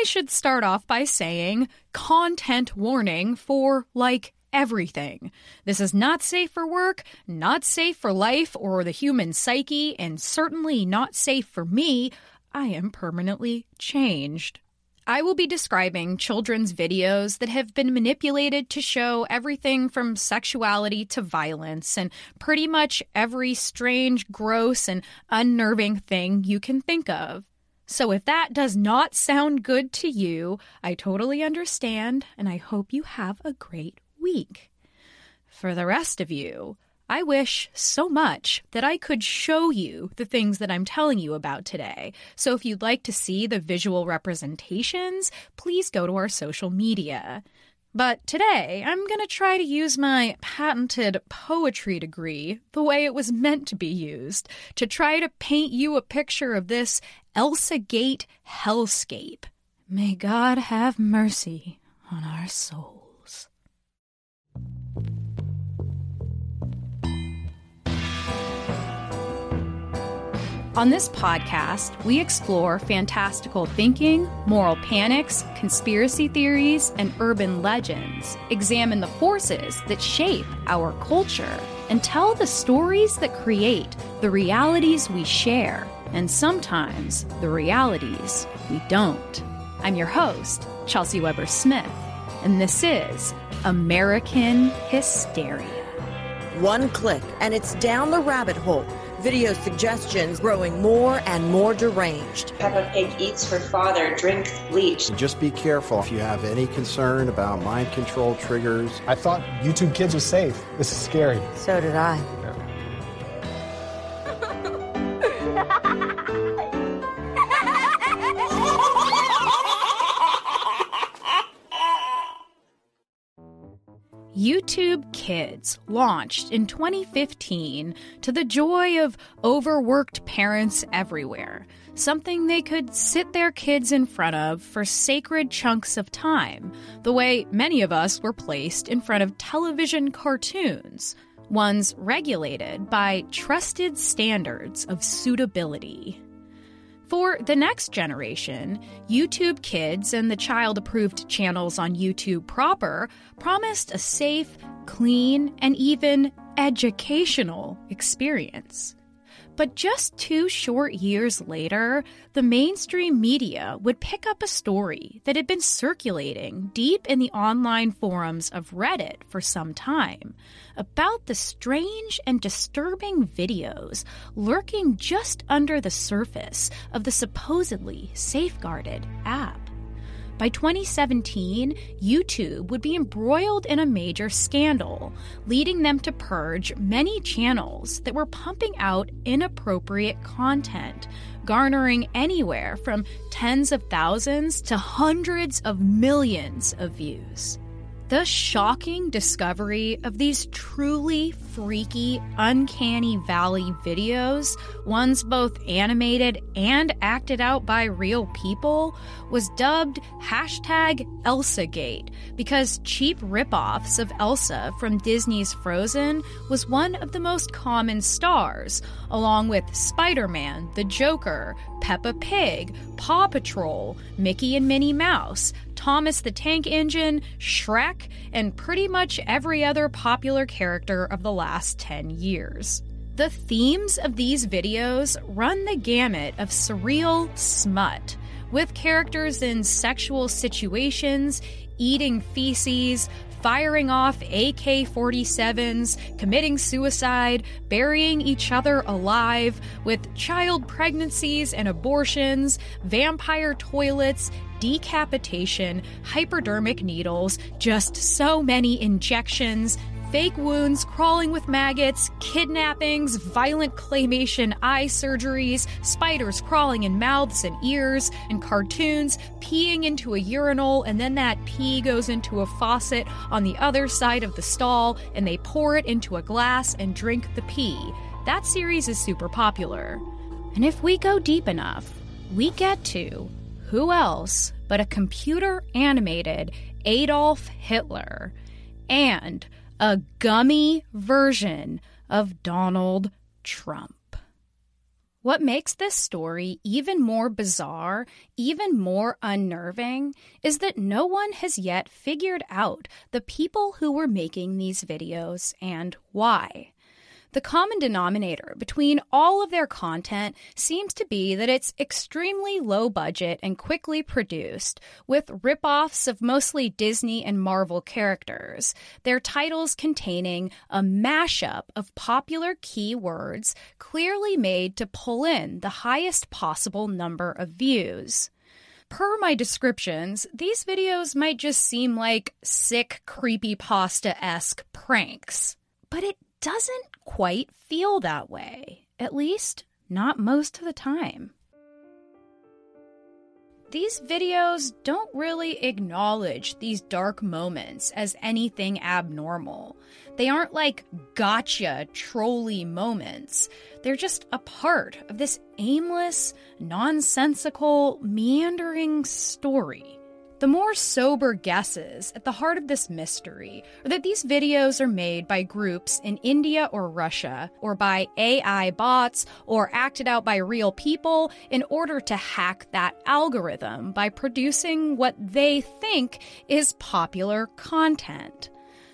I should start off by saying content warning for like everything. This is not safe for work, not safe for life or the human psyche, and certainly not safe for me. I am permanently changed. I will be describing children's videos that have been manipulated to show everything from sexuality to violence and pretty much every strange, gross, and unnerving thing you can think of. So if that does not sound good to you, I totally understand, and I hope you have a great week. For the rest of you, I wish so much that I could show you the things that I'm telling you about today. So if you'd like to see the visual representations, please go to our social media. But today, I'm going to try to use my patented poetry degree the way it was meant to be used to try to paint you a picture of this Elsa Gate hellscape. May God have mercy on our souls. On this podcast, we explore fantastical thinking, moral panics, conspiracy theories, and urban legends, examine the forces that shape our culture, and tell the stories that create the realities we share, and sometimes the realities we don't. I'm your host, Chelsea Weber Smith, and this is American Hysteria. One click, and it's down the rabbit hole Video suggestions growing more and more deranged. Peppa Pig eats her father, drinks bleach. Just be careful if you have any concern about mind control triggers. I thought YouTube Kids was safe. This is scary. So did I. Kids launched in 2015 to the joy of overworked parents everywhere, something they could sit their kids in front of for sacred chunks of time, the way many of us were placed in front of television cartoons, ones regulated by trusted standards of suitability. For the next generation, YouTube Kids and the child approved channels on YouTube proper promised a safe, clean, and even educational experience. But just two short years later, the mainstream media would pick up a story that had been circulating deep in the online forums of Reddit for some time about the strange and disturbing videos lurking just under the surface of the supposedly safeguarded app. By 2017, YouTube would be embroiled in a major scandal, leading them to purge many channels that were pumping out inappropriate content, garnering anywhere from tens of thousands to hundreds of millions of views. The shocking discovery of these truly freaky, uncanny valley videos, ones both animated and acted out by real people, was dubbed hashtag ElsaGate because cheap ripoffs of Elsa from Disney's Frozen was one of the most common stars, along with Spider Man, the Joker, Peppa Pig, Paw Patrol, Mickey and Minnie Mouse, Thomas the Tank Engine, Shrek, and pretty much every other popular character of the last 10 years. The themes of these videos run the gamut of surreal smut, with characters in sexual situations, eating feces, firing off AK 47s, committing suicide, burying each other alive, with child pregnancies and abortions, vampire toilets, decapitation, hypodermic needles, just so many injections, fake wounds, crawling with maggots, kidnappings, violent claymation eye surgeries, spiders crawling in mouths and ears, and cartoons peeing into a urinal, and then that pee goes into a faucet on the other side of the stall, and they pour it into a glass and drink the pee. That series is super popular. And if we go deep enough, we get to who else but a computer animated Adolf Hitler and a gummy version of Donald Trump. What makes this story even more bizarre, even more unnerving, is that no one has yet figured out the people who were making these videos and why. The common denominator between all of their content seems to be that it's extremely low budget and quickly produced, with ripoffs of mostly Disney and Marvel characters, their titles containing a mashup of popular keywords clearly made to pull in the highest possible number of views. Per my descriptions, these videos might just seem like sick, creepy pasta esque pranks. But it doesn't quite feel that way, at least not most of the time. These videos don't really acknowledge these dark moments as anything abnormal. They aren't like gotcha, trolly moments. They're just a part of this aimless, nonsensical, meandering story. The more sober guesses at the heart of this mystery are that these videos are made by groups in India or Russia, or by AI bots, or acted out by real people in order to hack that algorithm by producing what they think is popular content.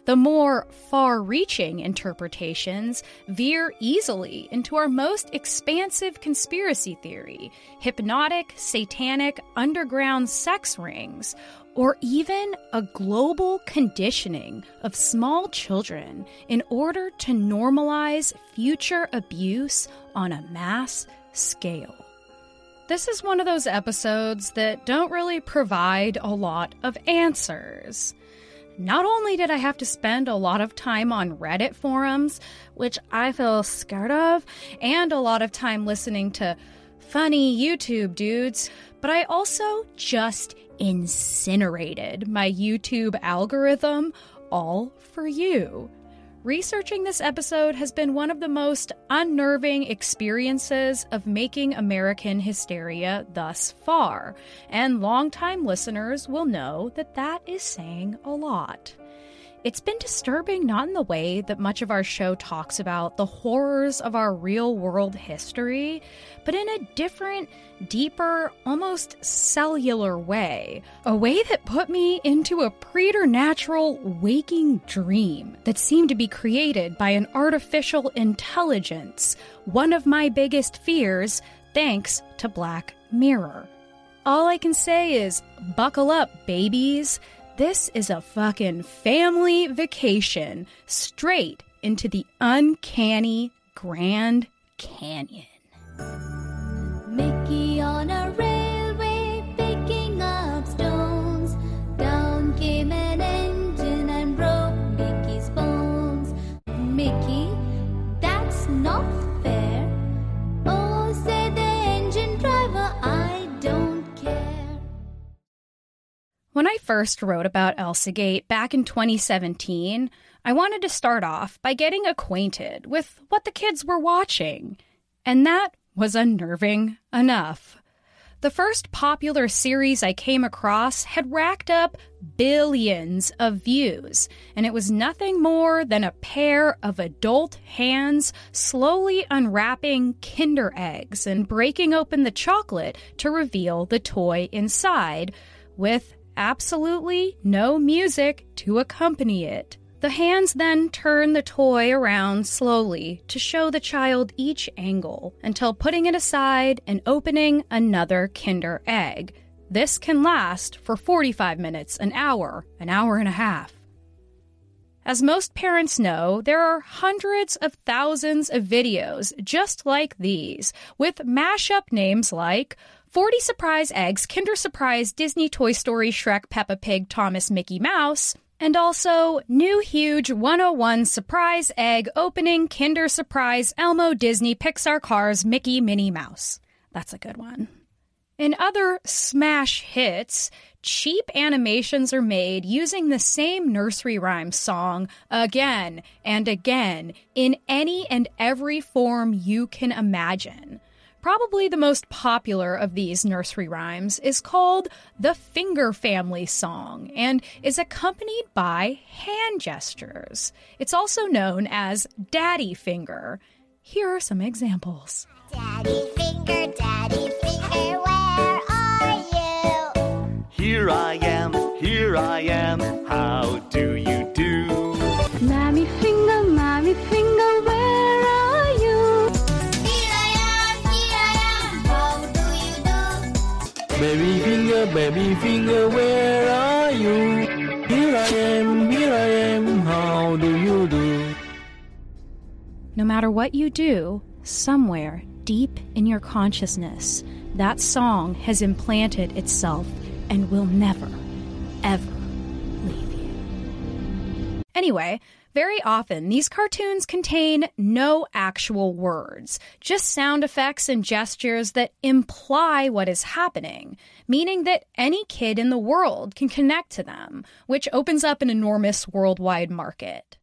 The more far reaching interpretations veer easily into our most expansive conspiracy theory hypnotic, satanic, underground sex rings, or even a global conditioning of small children in order to normalize future abuse on a mass scale. This is one of those episodes that don't really provide a lot of answers. Not only did I have to spend a lot of time on Reddit forums, which I feel scared of, and a lot of time listening to funny YouTube dudes, but I also just incinerated my YouTube algorithm all for you. Researching this episode has been one of the most unnerving experiences of making American hysteria thus far, and longtime listeners will know that that is saying a lot. It's been disturbing not in the way that much of our show talks about the horrors of our real world history, but in a different, deeper, almost cellular way. A way that put me into a preternatural waking dream that seemed to be created by an artificial intelligence, one of my biggest fears, thanks to Black Mirror. All I can say is, buckle up, babies. This is a fucking family vacation straight into the uncanny Grand Canyon. Mickey on a When I first wrote about Elsa Gate back in 2017, I wanted to start off by getting acquainted with what the kids were watching. And that was unnerving enough. The first popular series I came across had racked up billions of views, and it was nothing more than a pair of adult hands slowly unwrapping Kinder eggs and breaking open the chocolate to reveal the toy inside, with absolutely no music to accompany it. The hands then turn the toy around slowly to show the child each angle until putting it aside and opening another Kinder egg. This can last for 45 minutes, an hour, an hour and a half. As most parents know, there are hundreds of thousands of videos just like these, with mashup names like 40 Surprise Eggs, Kinder Surprise, Disney Toy Story, Shrek, Peppa Pig, Thomas, Mickey Mouse, and also new huge 101 Surprise Egg opening, Kinder Surprise, Elmo, Disney, Pixar, Cars, Mickey, Minnie Mouse. That's a good one. In other smash hits, cheap animations are made using the same nursery rhyme song again and again in any and every form you can imagine. Probably the most popular of these nursery rhymes is called the Finger Family Song and is accompanied by hand gestures. It's also known as Daddy Finger. Here are some examples. Daddy finger, daddy finger, where are you? Here I am, here I am, how do you baby finger, where are you? Here I am, here I am, how do you do? No matter what you do, somewhere deep in your consciousness, that song has implanted itself and will never, ever leave you. Anyway, very often these cartoons contain no actual words, just sound effects and gestures that imply what is happening, meaning that any kid in the world can connect to them, which opens up an enormous worldwide market.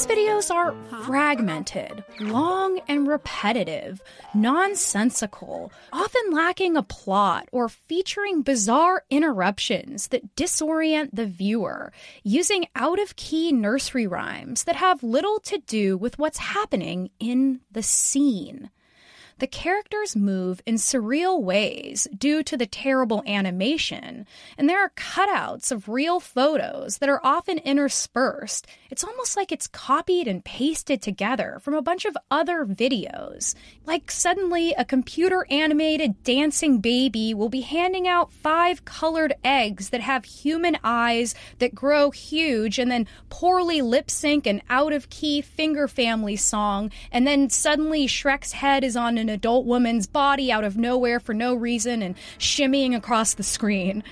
These videos are fragmented, long and repetitive, nonsensical, often lacking a plot or featuring bizarre interruptions that disorient the viewer, using out of key nursery rhymes that have little to do with what's happening in the scene. The characters move in surreal ways due to the terrible animation, and there are cutouts of real photos that are often interspersed. It's almost like it's copied and pasted together from a bunch of other videos. Like suddenly a computer animated dancing baby will be handing out five colored eggs that have human eyes that grow huge and then poorly lip sync an out of key finger family song, and then suddenly Shrek's head is on an adult woman's body out of nowhere for no reason and shimmying across the screen.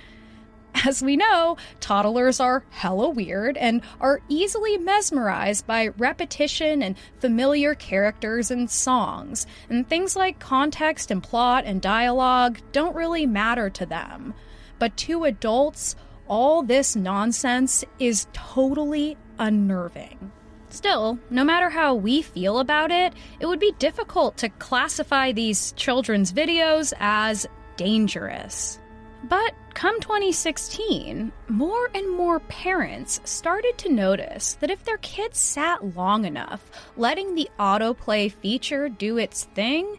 As we know, toddlers are hella weird and are easily mesmerized by repetition and familiar characters and songs, and things like context and plot and dialogue don't really matter to them. But to adults, all this nonsense is totally unnerving. Still, no matter how we feel about it, it would be difficult to classify these children's videos as dangerous. But come 2016, more and more parents started to notice that if their kids sat long enough letting the autoplay feature do its thing,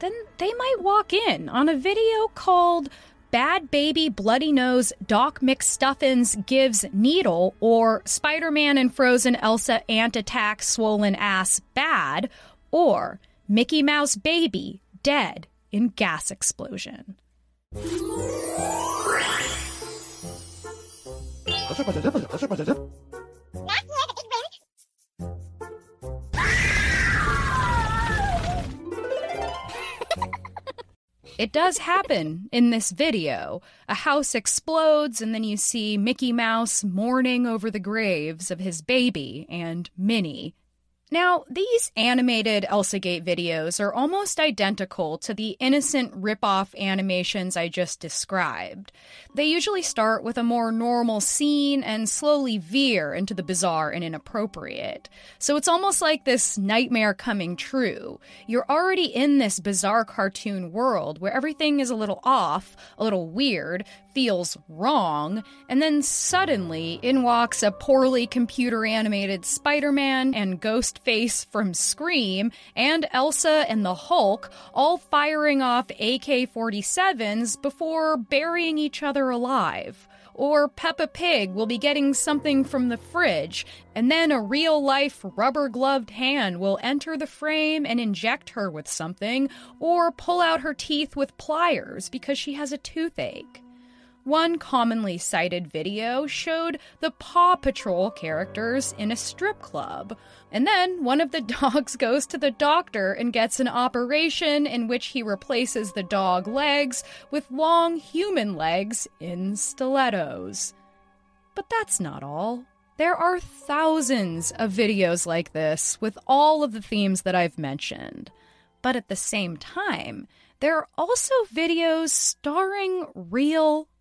then they might walk in on a video called Bad Baby Bloody Nose Doc McStuffins Gives Needle or Spider Man and Frozen Elsa Ant Attack Swollen Ass Bad or Mickey Mouse Baby Dead in Gas Explosion. It does happen in this video. A house explodes, and then you see Mickey Mouse mourning over the graves of his baby and Minnie. Now, these animated Elsagate videos are almost identical to the innocent rip-off animations I just described. They usually start with a more normal scene and slowly veer into the bizarre and inappropriate. So it's almost like this nightmare coming true. You're already in this bizarre cartoon world where everything is a little off, a little weird, feels wrong, and then suddenly in walks a poorly computer animated Spider Man and Ghostface from Scream, and Elsa and the Hulk, all firing off AK 47s before burying each other alive. Or Peppa Pig will be getting something from the fridge, and then a real life rubber gloved hand will enter the frame and inject her with something, or pull out her teeth with pliers because she has a toothache. One commonly cited video showed the Paw Patrol characters in a strip club. And then one of the dogs goes to the doctor and gets an operation in which he replaces the dog legs with long human legs in stilettos. But that's not all. There are thousands of videos like this with all of the themes that I've mentioned. But at the same time, there are also videos starring real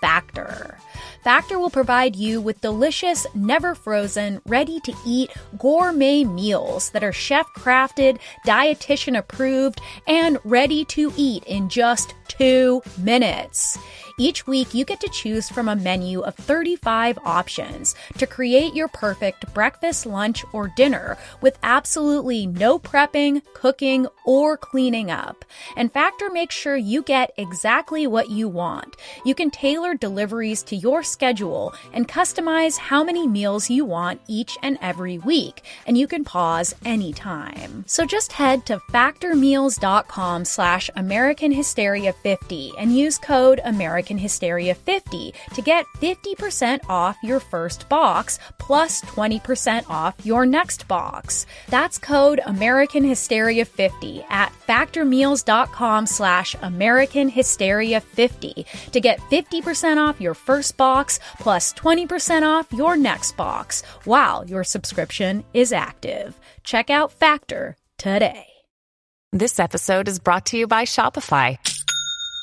Factor. Factor will provide you with delicious, never frozen, ready to eat gourmet meals that are chef crafted, dietitian approved, and ready to eat in just two minutes. Each week, you get to choose from a menu of 35 options to create your perfect breakfast, lunch, or dinner with absolutely no prepping, cooking, or cleaning up. And Factor makes sure you get exactly what you want. You can tailor deliveries to your schedule and customize how many meals you want each and every week, and you can pause anytime. So just head to factormeals.com slash American Hysteria 50 and use code American Hysteria 50 to get 50% off your first box plus 20% off your next box. That's code American Hysteria 50 at factormeals.com slash American Hysteria 50 to get 50% off your first box plus 20% off your next box while your subscription is active. Check out Factor today. This episode is brought to you by Shopify.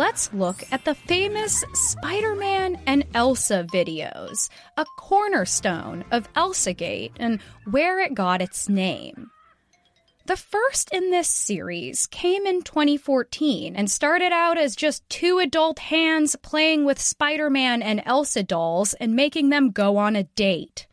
Let's look at the famous Spider Man and Elsa videos, a cornerstone of Elsagate and where it got its name. The first in this series came in 2014 and started out as just two adult hands playing with Spider Man and Elsa dolls and making them go on a date.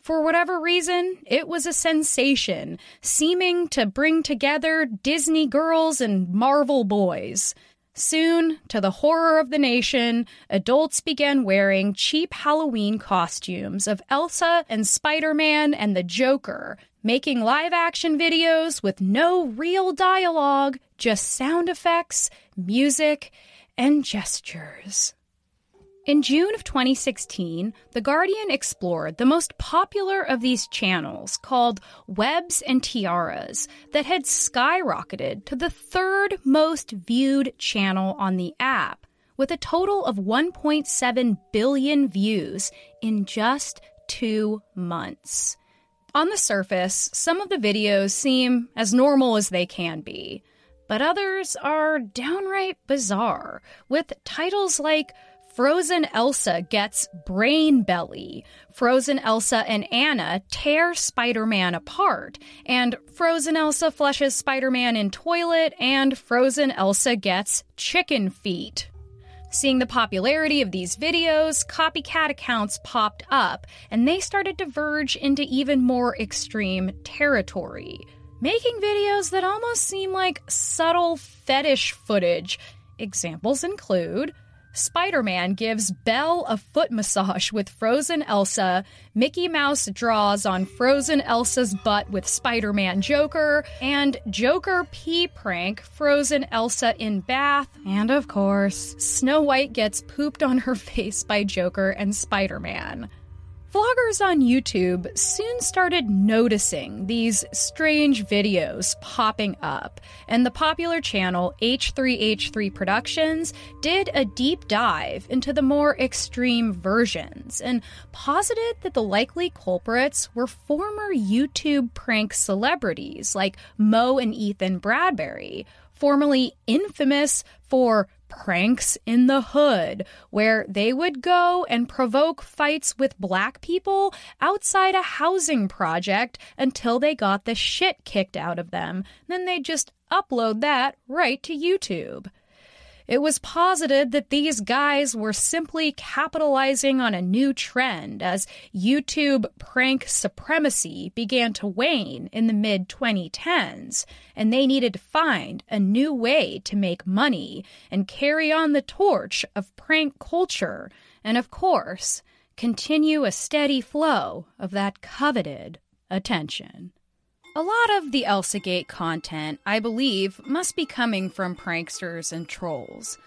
For whatever reason, it was a sensation, seeming to bring together Disney girls and Marvel boys. Soon, to the horror of the nation, adults began wearing cheap Halloween costumes of Elsa and Spider Man and the Joker, making live action videos with no real dialogue, just sound effects, music, and gestures. In June of 2016, The Guardian explored the most popular of these channels called Webs and Tiaras that had skyrocketed to the third most viewed channel on the app, with a total of 1.7 billion views in just two months. On the surface, some of the videos seem as normal as they can be, but others are downright bizarre, with titles like Frozen Elsa gets brain belly. Frozen Elsa and Anna tear Spider Man apart. And Frozen Elsa flushes Spider Man in toilet. And Frozen Elsa gets chicken feet. Seeing the popularity of these videos, copycat accounts popped up, and they started to verge into even more extreme territory, making videos that almost seem like subtle fetish footage. Examples include Spider Man gives Belle a foot massage with Frozen Elsa, Mickey Mouse draws on Frozen Elsa's butt with Spider Man Joker, and Joker pee prank Frozen Elsa in bath, and of course, Snow White gets pooped on her face by Joker and Spider Man. Vloggers on YouTube soon started noticing these strange videos popping up, and the popular channel H3H3 Productions did a deep dive into the more extreme versions and posited that the likely culprits were former YouTube prank celebrities like Mo and Ethan Bradberry, formerly infamous for pranks in the hood, where they would go and provoke fights with black people outside a housing project until they got the shit kicked out of them. Then they'd just upload that right to YouTube. It was posited that these guys were simply capitalizing on a new trend as YouTube prank supremacy began to wane in the mid 2010s, and they needed to find a new way to make money and carry on the torch of prank culture, and of course, continue a steady flow of that coveted attention. A lot of the Elsagate content, I believe, must be coming from pranksters and trolls.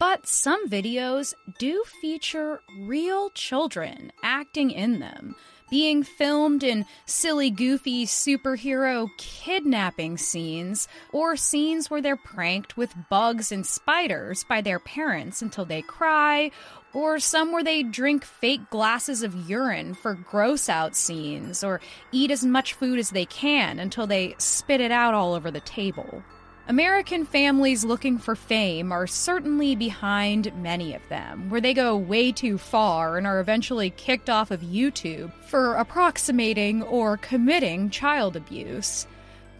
But some videos do feature real children acting in them, being filmed in silly, goofy superhero kidnapping scenes, or scenes where they're pranked with bugs and spiders by their parents until they cry, or some where they drink fake glasses of urine for gross out scenes, or eat as much food as they can until they spit it out all over the table. American families looking for fame are certainly behind many of them, where they go way too far and are eventually kicked off of YouTube for approximating or committing child abuse.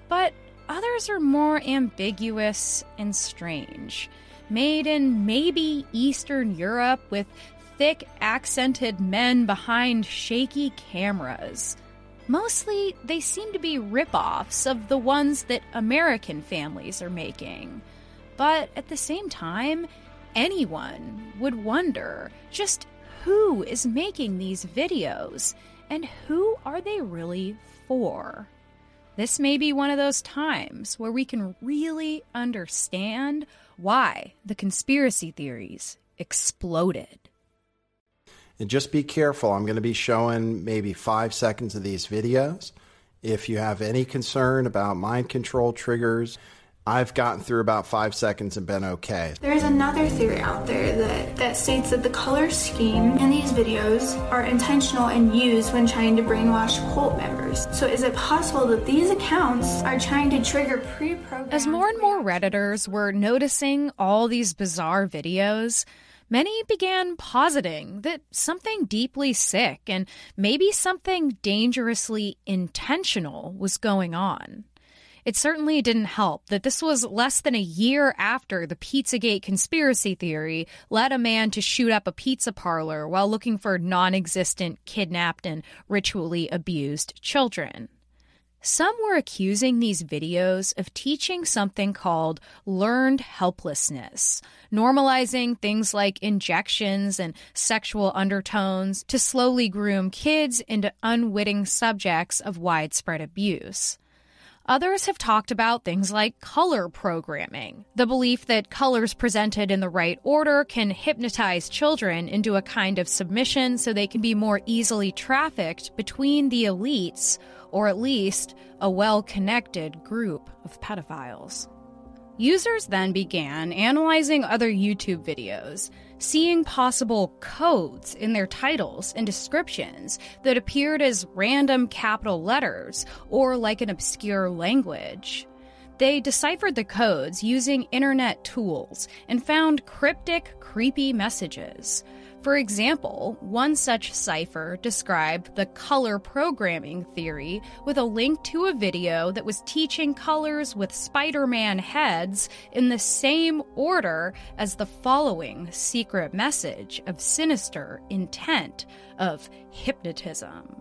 But others are more ambiguous and strange made in maybe Eastern Europe with thick accented men behind shaky cameras. Mostly, they seem to be rip-offs of the ones that American families are making. But at the same time, anyone would wonder just who is making these videos and who are they really for? This may be one of those times where we can really understand why the conspiracy theories exploded. And just be careful. I'm going to be showing maybe five seconds of these videos. If you have any concern about mind control triggers, I've gotten through about five seconds and been okay. There's another theory out there that, that states that the color scheme in these videos are intentional and used when trying to brainwash cult members. So is it possible that these accounts are trying to trigger pre-programmed... As more and more Redditors were noticing all these bizarre videos, many began positing that something deeply sick and maybe something dangerously intentional was going on. It certainly didn't help that this was less than a year after the Pizzagate conspiracy theory led a man to shoot up a pizza parlor while looking for non existent, kidnapped, and ritually abused children. Some were accusing these videos of teaching something called learned helplessness, normalizing things like injections and sexual undertones to slowly groom kids into unwitting subjects of widespread abuse. Others have talked about things like color programming, the belief that colors presented in the right order can hypnotize children into a kind of submission so they can be more easily trafficked between the elites, or at least a well connected group of pedophiles. Users then began analyzing other YouTube videos, seeing possible codes in their titles and descriptions that appeared as random capital letters or like an obscure language. They deciphered the codes using internet tools and found cryptic, creepy messages. For example, one such cipher described the color programming theory with a link to a video that was teaching colors with Spider Man heads in the same order as the following secret message of sinister intent of hypnotism.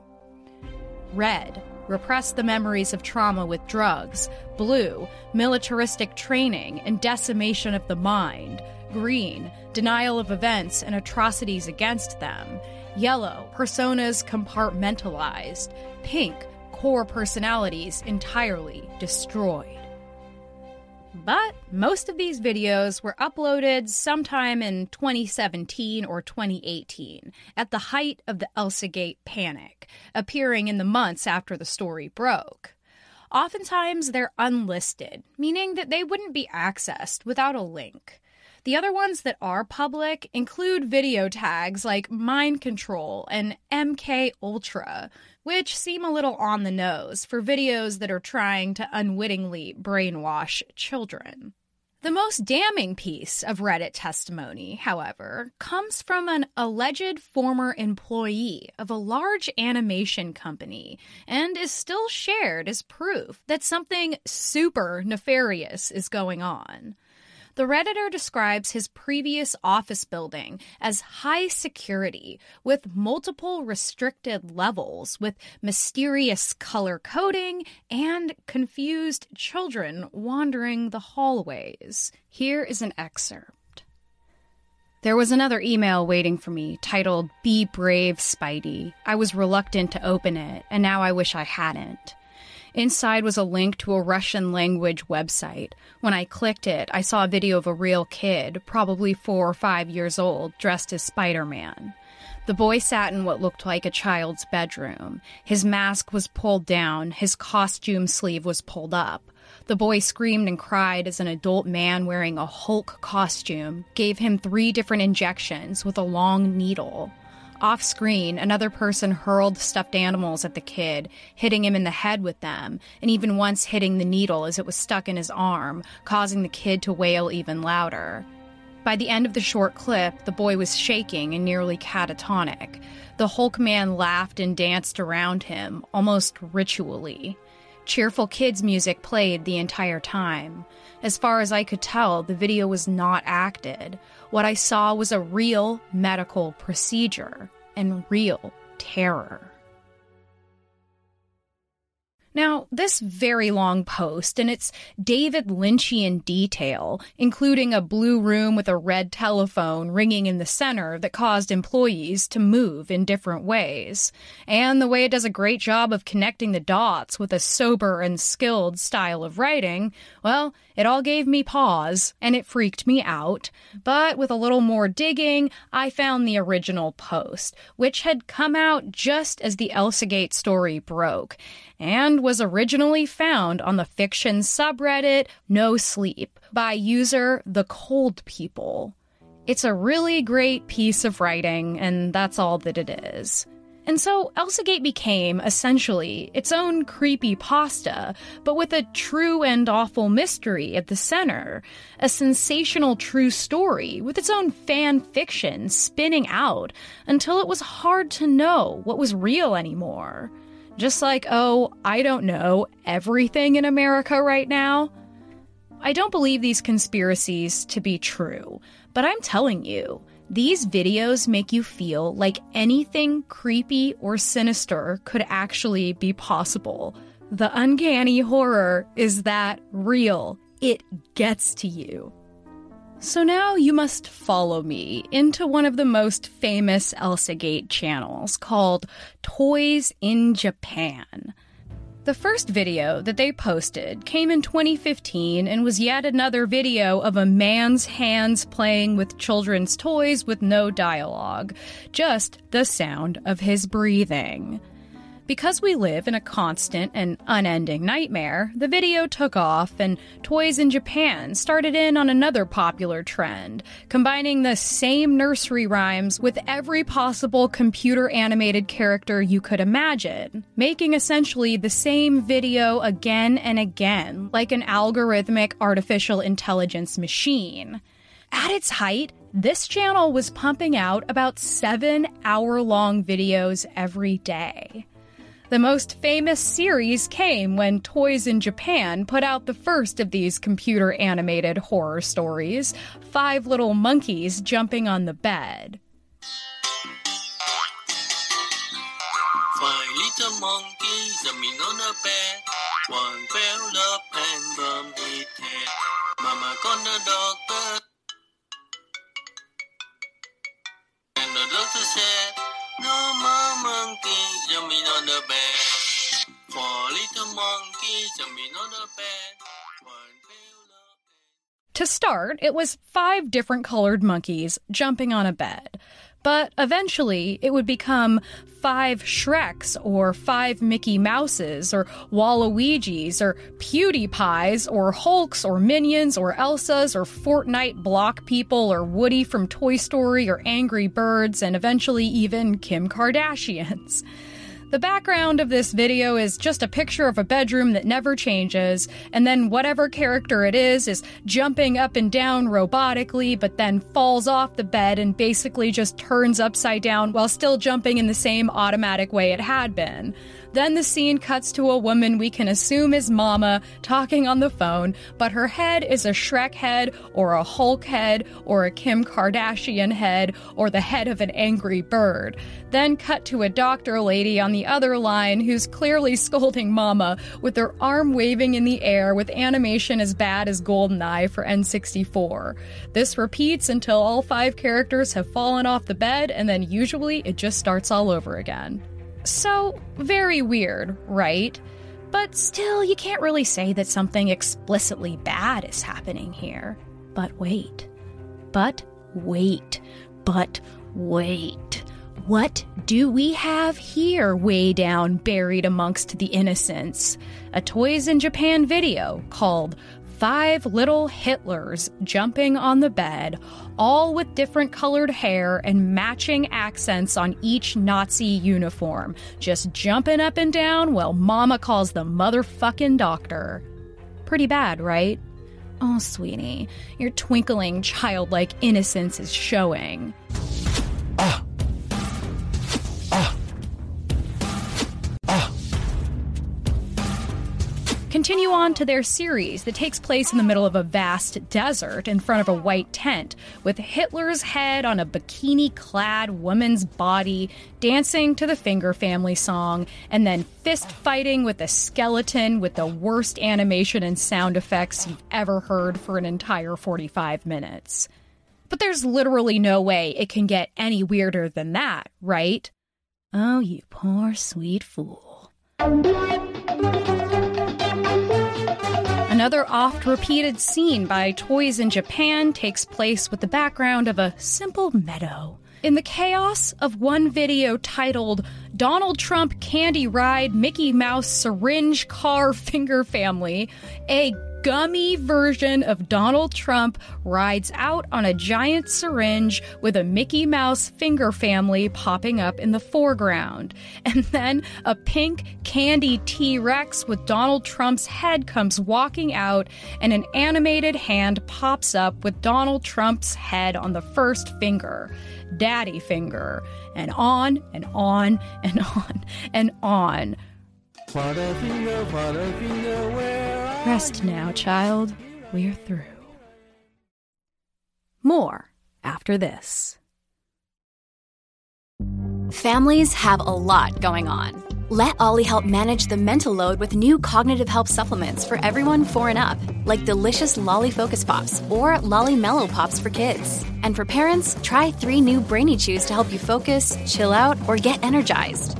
Red, repress the memories of trauma with drugs. Blue, militaristic training and decimation of the mind. Green, denial of events and atrocities against them. Yellow, personas compartmentalized. Pink, core personalities entirely destroyed. But most of these videos were uploaded sometime in 2017 or 2018, at the height of the Elsagate panic, appearing in the months after the story broke. Oftentimes, they're unlisted, meaning that they wouldn't be accessed without a link. The other ones that are public include video tags like mind control and MK Ultra, which seem a little on the nose for videos that are trying to unwittingly brainwash children. The most damning piece of Reddit testimony, however, comes from an alleged former employee of a large animation company and is still shared as proof that something super nefarious is going on. The Redditor describes his previous office building as high security with multiple restricted levels, with mysterious color coding and confused children wandering the hallways. Here is an excerpt. There was another email waiting for me titled Be Brave, Spidey. I was reluctant to open it, and now I wish I hadn't. Inside was a link to a Russian language website. When I clicked it, I saw a video of a real kid, probably four or five years old, dressed as Spider Man. The boy sat in what looked like a child's bedroom. His mask was pulled down, his costume sleeve was pulled up. The boy screamed and cried as an adult man wearing a Hulk costume gave him three different injections with a long needle. Off screen, another person hurled stuffed animals at the kid, hitting him in the head with them, and even once hitting the needle as it was stuck in his arm, causing the kid to wail even louder. By the end of the short clip, the boy was shaking and nearly catatonic. The Hulk man laughed and danced around him, almost ritually. Cheerful kids' music played the entire time. As far as I could tell, the video was not acted. What I saw was a real medical procedure and real terror. Now, this very long post, and its David Lynchian detail, including a blue room with a red telephone ringing in the center that caused employees to move in different ways, and the way it does a great job of connecting the dots with a sober and skilled style of writing, well, it all gave me pause, and it freaked me out. But with a little more digging, I found the original post, which had come out just as the Elsagate story broke, and was originally found on the fiction subreddit No Sleep by user The Cold People. It's a really great piece of writing, and that's all that it is. And so Elsagate became, essentially, its own creepy pasta, but with a true and awful mystery at the center. A sensational true story with its own fan fiction spinning out until it was hard to know what was real anymore. Just like, oh, I don't know, everything in America right now. I don't believe these conspiracies to be true, but I'm telling you, these videos make you feel like anything creepy or sinister could actually be possible. The uncanny horror is that real. It gets to you. So now you must follow me into one of the most famous Elsagate channels called Toys in Japan. The first video that they posted came in 2015 and was yet another video of a man's hands playing with children's toys with no dialogue, just the sound of his breathing. Because we live in a constant and unending nightmare, the video took off, and Toys in Japan started in on another popular trend, combining the same nursery rhymes with every possible computer animated character you could imagine, making essentially the same video again and again, like an algorithmic artificial intelligence machine. At its height, this channel was pumping out about seven hour long videos every day. The most famous series came when Toys in Japan put out the first of these computer animated horror stories Five Little Monkeys Jumping on the Bed. Five little monkeys jumping on the bed. One fell up and bumped his head. Mama called the doctor. And the doctor said, No more monkeys jumping on the bed. Little jumping on the bed. To start, it was five different colored monkeys jumping on a bed. But eventually, it would become five Shreks, or five Mickey Mouses, or Waluigis, or PewDiePies, or Hulks, or Minions, or Elsas, or Fortnite Block People, or Woody from Toy Story, or Angry Birds, and eventually even Kim Kardashians. The background of this video is just a picture of a bedroom that never changes, and then whatever character it is is jumping up and down robotically, but then falls off the bed and basically just turns upside down while still jumping in the same automatic way it had been. Then the scene cuts to a woman we can assume is Mama talking on the phone, but her head is a Shrek head, or a Hulk head, or a Kim Kardashian head, or the head of an angry bird. Then cut to a doctor lady on the other line who's clearly scolding Mama with her arm waving in the air with animation as bad as GoldenEye for N64. This repeats until all five characters have fallen off the bed, and then usually it just starts all over again. So, very weird, right? But still, you can't really say that something explicitly bad is happening here. But wait. But wait. But wait. What do we have here, way down buried amongst the innocents? A Toys in Japan video called Five Little Hitlers Jumping on the Bed, all with different colored hair and matching accents on each Nazi uniform, just jumping up and down while Mama calls the motherfucking doctor. Pretty bad, right? Oh, sweetie, your twinkling childlike innocence is showing. Continue on to their series that takes place in the middle of a vast desert in front of a white tent, with Hitler's head on a bikini clad woman's body, dancing to the Finger Family song, and then fist fighting with a skeleton with the worst animation and sound effects you've ever heard for an entire 45 minutes. But there's literally no way it can get any weirder than that, right? Oh, you poor sweet fool. Another oft repeated scene by Toys in Japan takes place with the background of a simple meadow. In the chaos of one video titled Donald Trump Candy Ride Mickey Mouse Syringe Car Finger Family, a gummy version of Donald Trump rides out on a giant syringe with a Mickey Mouse finger family popping up in the foreground. And then a pink candy T Rex with Donald Trump's head comes walking out, and an animated hand pops up with Donald Trump's head on the first finger. Daddy finger. And on and on and on and on. Where Rest now, child. We're through. More after this. Families have a lot going on. Let OLLY help manage the mental load with new cognitive help supplements for everyone four and up, like delicious Lolly Focus Pops or Lolly Mellow Pops for kids. And for parents, try three new Brainy Chews to help you focus, chill out, or get energized.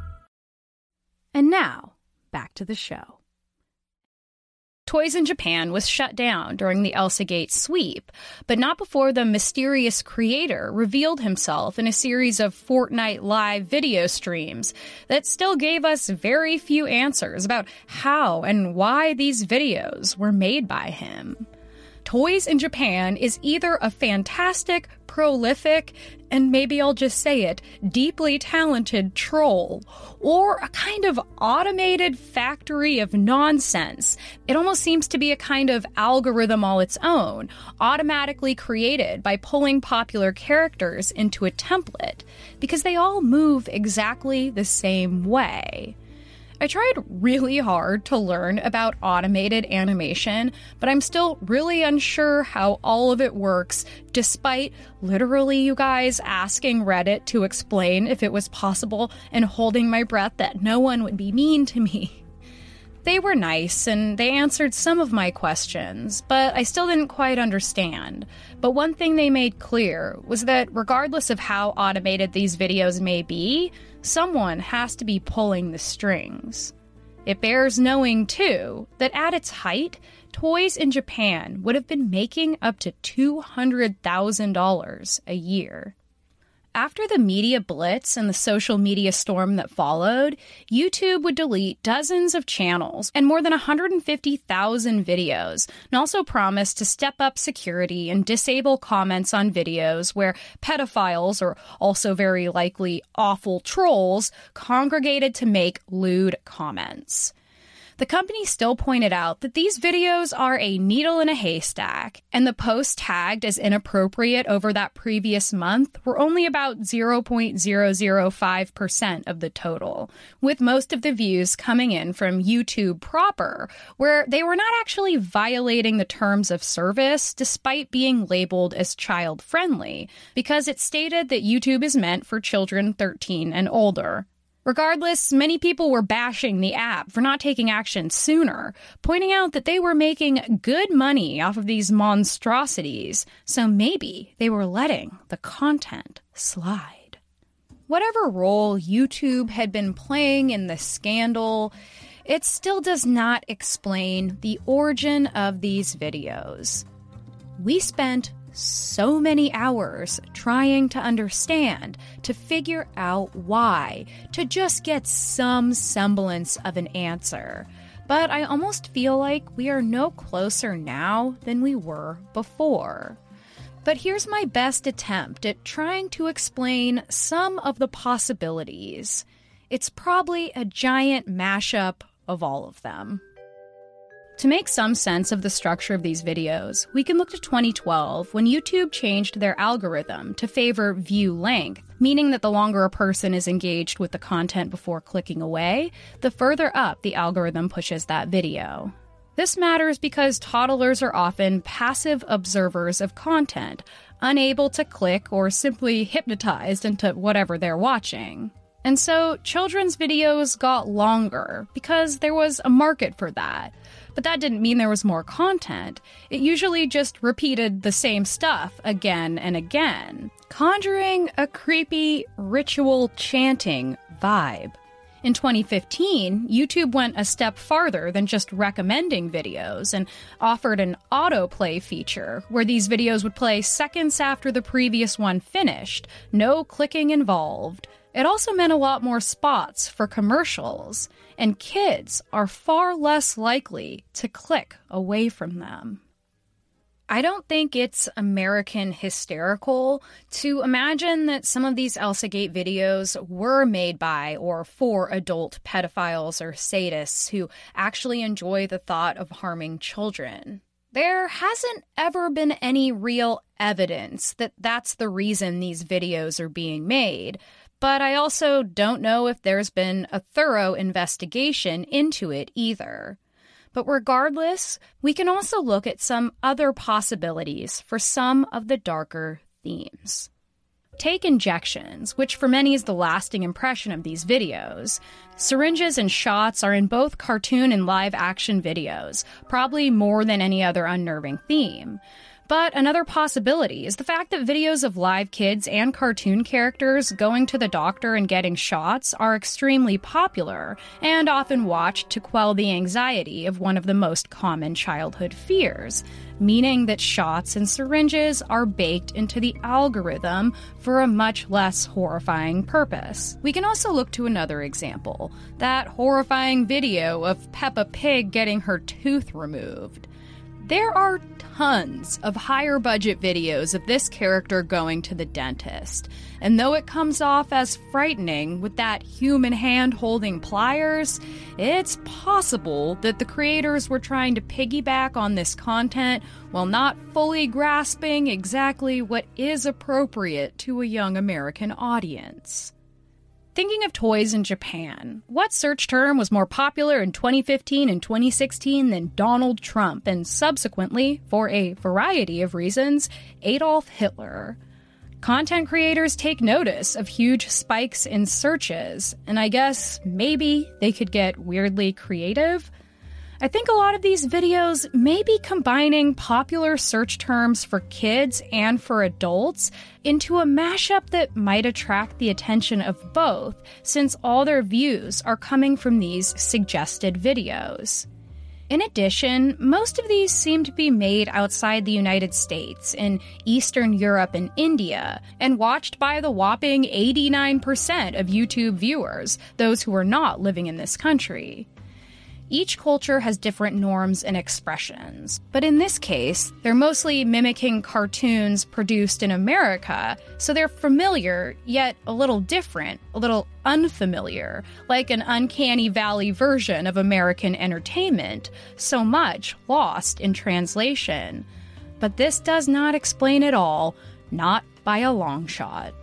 And now, back to the show. Toys in Japan was shut down during the Elsa Gate sweep, but not before the mysterious creator revealed himself in a series of Fortnite live video streams that still gave us very few answers about how and why these videos were made by him. Toys in Japan is either a fantastic, prolific, and maybe I'll just say it, deeply talented troll, or a kind of automated factory of nonsense. It almost seems to be a kind of algorithm all its own, automatically created by pulling popular characters into a template, because they all move exactly the same way. I tried really hard to learn about automated animation, but I'm still really unsure how all of it works, despite literally you guys asking Reddit to explain if it was possible and holding my breath that no one would be mean to me. They were nice and they answered some of my questions, but I still didn't quite understand. But one thing they made clear was that regardless of how automated these videos may be, someone has to be pulling the strings. It bears knowing, too, that at its height, toys in Japan would have been making up to $200,000 a year. After the media blitz and the social media storm that followed, YouTube would delete dozens of channels and more than 150,000 videos, and also promised to step up security and disable comments on videos where pedophiles, or also very likely awful trolls, congregated to make lewd comments. The company still pointed out that these videos are a needle in a haystack, and the posts tagged as inappropriate over that previous month were only about 0.005% of the total, with most of the views coming in from YouTube proper, where they were not actually violating the terms of service despite being labeled as child friendly, because it stated that YouTube is meant for children 13 and older. Regardless, many people were bashing the app for not taking action sooner, pointing out that they were making good money off of these monstrosities, so maybe they were letting the content slide. Whatever role YouTube had been playing in the scandal, it still does not explain the origin of these videos. We spent so many hours trying to understand, to figure out why, to just get some semblance of an answer. But I almost feel like we are no closer now than we were before. But here's my best attempt at trying to explain some of the possibilities. It's probably a giant mashup of all of them. To make some sense of the structure of these videos, we can look to 2012 when YouTube changed their algorithm to favor view length, meaning that the longer a person is engaged with the content before clicking away, the further up the algorithm pushes that video. This matters because toddlers are often passive observers of content, unable to click or simply hypnotized into whatever they're watching. And so children's videos got longer because there was a market for that. But that didn't mean there was more content. It usually just repeated the same stuff again and again, conjuring a creepy ritual chanting vibe. In 2015, YouTube went a step farther than just recommending videos and offered an autoplay feature where these videos would play seconds after the previous one finished, no clicking involved. It also meant a lot more spots for commercials, and kids are far less likely to click away from them. I don't think it's American hysterical to imagine that some of these Elsa Gate videos were made by or for adult pedophiles or sadists who actually enjoy the thought of harming children. There hasn't ever been any real evidence that that's the reason these videos are being made, but I also don't know if there's been a thorough investigation into it either. But regardless, we can also look at some other possibilities for some of the darker themes. Take injections, which for many is the lasting impression of these videos. Syringes and shots are in both cartoon and live action videos, probably more than any other unnerving theme. But another possibility is the fact that videos of live kids and cartoon characters going to the doctor and getting shots are extremely popular and often watched to quell the anxiety of one of the most common childhood fears, meaning that shots and syringes are baked into the algorithm for a much less horrifying purpose. We can also look to another example that horrifying video of Peppa Pig getting her tooth removed. There are tons of higher budget videos of this character going to the dentist. And though it comes off as frightening with that human hand holding pliers, it's possible that the creators were trying to piggyback on this content while not fully grasping exactly what is appropriate to a young American audience. Thinking of toys in Japan, what search term was more popular in 2015 and 2016 than Donald Trump, and subsequently, for a variety of reasons, Adolf Hitler? Content creators take notice of huge spikes in searches, and I guess maybe they could get weirdly creative. I think a lot of these videos may be combining popular search terms for kids and for adults into a mashup that might attract the attention of both, since all their views are coming from these suggested videos. In addition, most of these seem to be made outside the United States, in Eastern Europe and India, and watched by the whopping 89% of YouTube viewers, those who are not living in this country. Each culture has different norms and expressions, but in this case, they're mostly mimicking cartoons produced in America, so they're familiar, yet a little different, a little unfamiliar, like an uncanny valley version of American entertainment, so much lost in translation. But this does not explain it all, not by a long shot.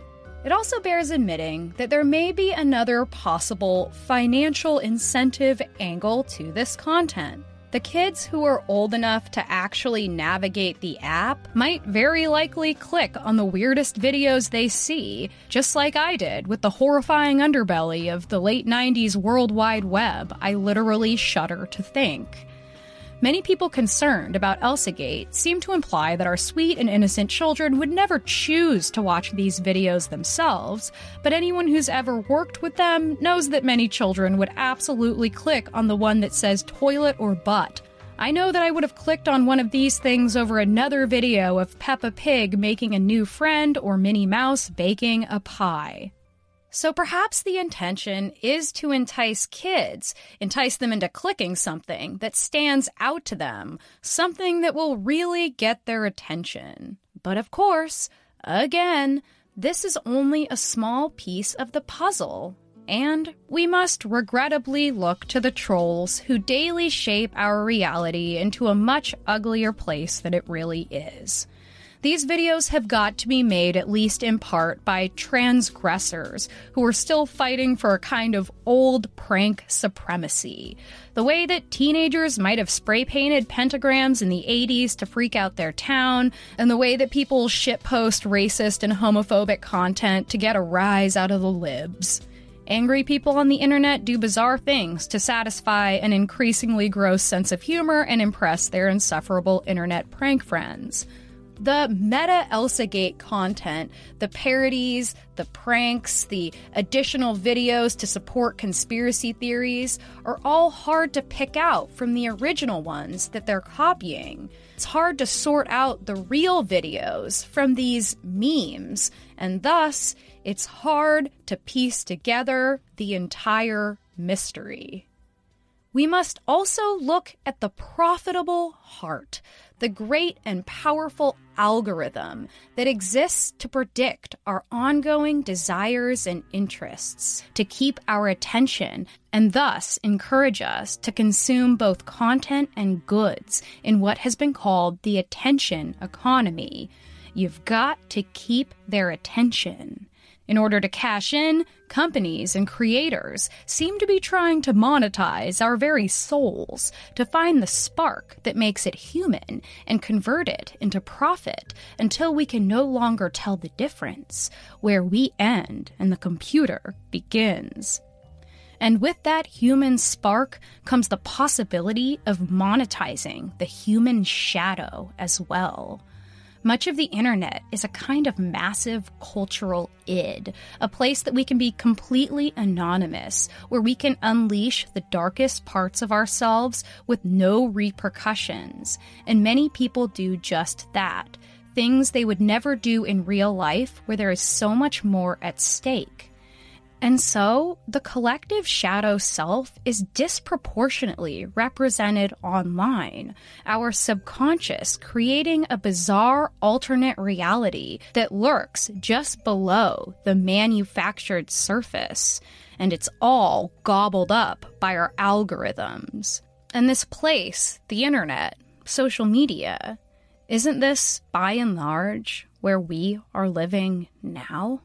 It also bears admitting that there may be another possible financial incentive angle to this content. The kids who are old enough to actually navigate the app might very likely click on the weirdest videos they see, just like I did with the horrifying underbelly of the late 90s World Wide Web. I literally shudder to think. Many people concerned about ElsaGate seem to imply that our sweet and innocent children would never choose to watch these videos themselves, but anyone who's ever worked with them knows that many children would absolutely click on the one that says toilet or butt. I know that I would have clicked on one of these things over another video of Peppa Pig making a new friend or Minnie Mouse baking a pie. So perhaps the intention is to entice kids, entice them into clicking something that stands out to them, something that will really get their attention. But of course, again, this is only a small piece of the puzzle. And we must regrettably look to the trolls who daily shape our reality into a much uglier place than it really is. These videos have got to be made, at least in part, by transgressors who are still fighting for a kind of old prank supremacy. The way that teenagers might have spray painted pentagrams in the 80s to freak out their town, and the way that people shitpost racist and homophobic content to get a rise out of the libs. Angry people on the internet do bizarre things to satisfy an increasingly gross sense of humor and impress their insufferable internet prank friends the meta ElsaGate content, the parodies, the pranks, the additional videos to support conspiracy theories are all hard to pick out from the original ones that they're copying. It's hard to sort out the real videos from these memes, and thus it's hard to piece together the entire mystery. We must also look at the profitable heart, the great and powerful algorithm that exists to predict our ongoing desires and interests, to keep our attention, and thus encourage us to consume both content and goods in what has been called the attention economy. You've got to keep their attention. In order to cash in, companies and creators seem to be trying to monetize our very souls, to find the spark that makes it human and convert it into profit until we can no longer tell the difference, where we end and the computer begins. And with that human spark comes the possibility of monetizing the human shadow as well. Much of the internet is a kind of massive cultural id, a place that we can be completely anonymous, where we can unleash the darkest parts of ourselves with no repercussions. And many people do just that things they would never do in real life, where there is so much more at stake. And so, the collective shadow self is disproportionately represented online, our subconscious creating a bizarre alternate reality that lurks just below the manufactured surface. And it's all gobbled up by our algorithms. And this place, the internet, social media, isn't this by and large where we are living now?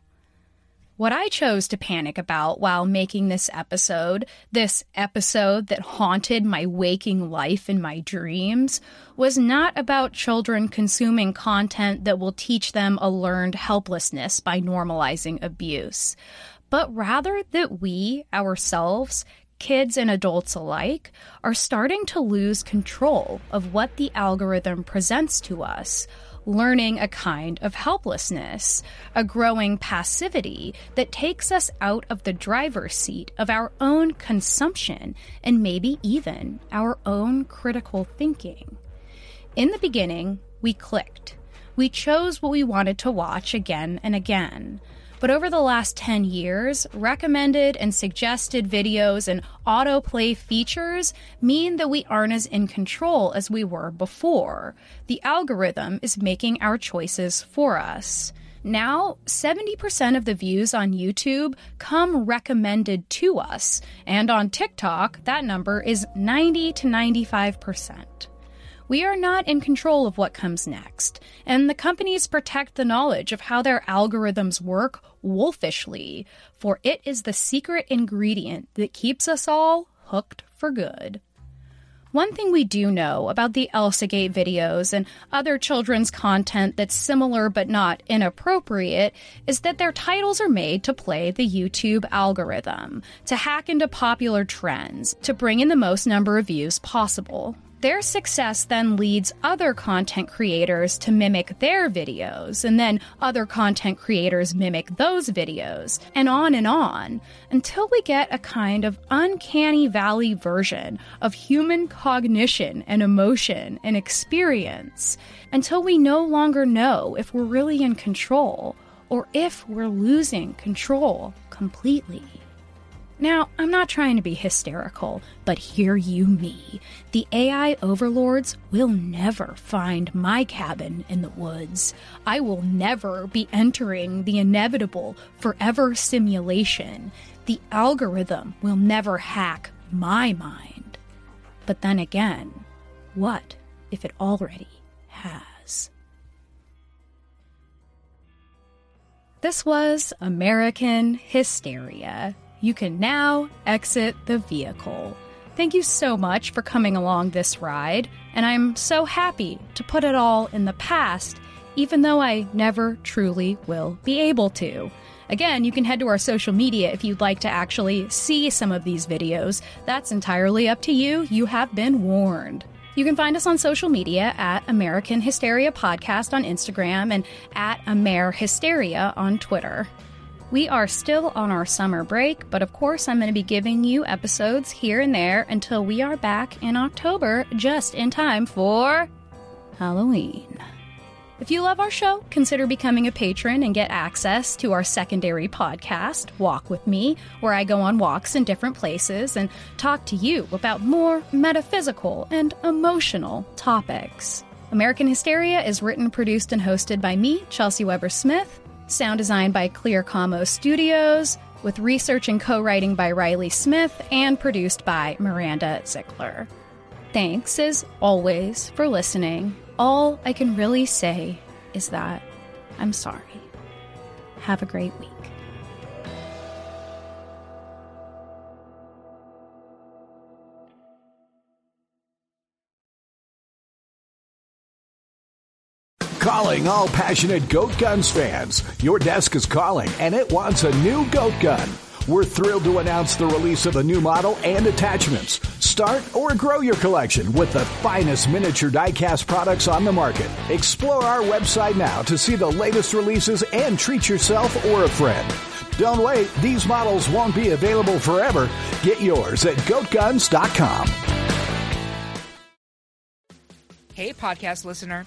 What I chose to panic about while making this episode, this episode that haunted my waking life and my dreams, was not about children consuming content that will teach them a learned helplessness by normalizing abuse, but rather that we, ourselves, kids and adults alike, are starting to lose control of what the algorithm presents to us, learning a kind of helplessness, a growing passivity that takes us out of the driver's seat of our own consumption and maybe even our own critical thinking. In the beginning, we clicked. We chose what we wanted to watch again and again. But over the last 10 years, recommended and suggested videos and autoplay features mean that we aren't as in control as we were before. The algorithm is making our choices for us. Now, 70% of the views on YouTube come recommended to us, and on TikTok, that number is 90 to 95%. We are not in control of what comes next, and the companies protect the knowledge of how their algorithms work wolfishly, for it is the secret ingredient that keeps us all hooked for good. One thing we do know about the Elsagate videos and other children's content that's similar but not inappropriate is that their titles are made to play the YouTube algorithm, to hack into popular trends, to bring in the most number of views possible. Their success then leads other content creators to mimic their videos, and then other content creators mimic those videos, and on and on, until we get a kind of uncanny valley version of human cognition and emotion and experience, until we no longer know if we're really in control or if we're losing control completely. Now, I'm not trying to be hysterical, but hear you me. The AI overlords will never find my cabin in the woods. I will never be entering the inevitable forever simulation. The algorithm will never hack my mind. But then again, what if it already has? This was American Hysteria you can now exit the vehicle. Thank you so much for coming along this ride, and I'm so happy to put it all in the past, even though I never truly will be able to. Again, you can head to our social media if you'd like to actually see some of these videos. That's entirely up to you. You have been warned. You can find us on social media at American Hysteria Podcast on Instagram and at Amer Hysteria on Twitter. We are still on our summer break, but of course, I'm going to be giving you episodes here and there until we are back in October, just in time for Halloween. If you love our show, consider becoming a patron and get access to our secondary podcast, Walk With Me, where I go on walks in different places and talk to you about more metaphysical and emotional topics. American Hysteria is written, produced, and hosted by me, Chelsea Weber Smith. Sound design by Clear Commo Studios, with research and co writing by Riley Smith, and produced by Miranda Zickler. Thanks, as always, for listening. All I can really say is that I'm sorry. Have a great week. Calling all passionate Goat Guns fans. Your desk is calling and it wants a new Goat Gun. We're thrilled to announce the release of a new model and attachments. Start or grow your collection with the finest miniature diecast products on the market. Explore our website now to see the latest releases and treat yourself or a friend. Don't wait, these models won't be available forever. Get yours at goatguns.com. Hey, podcast listener.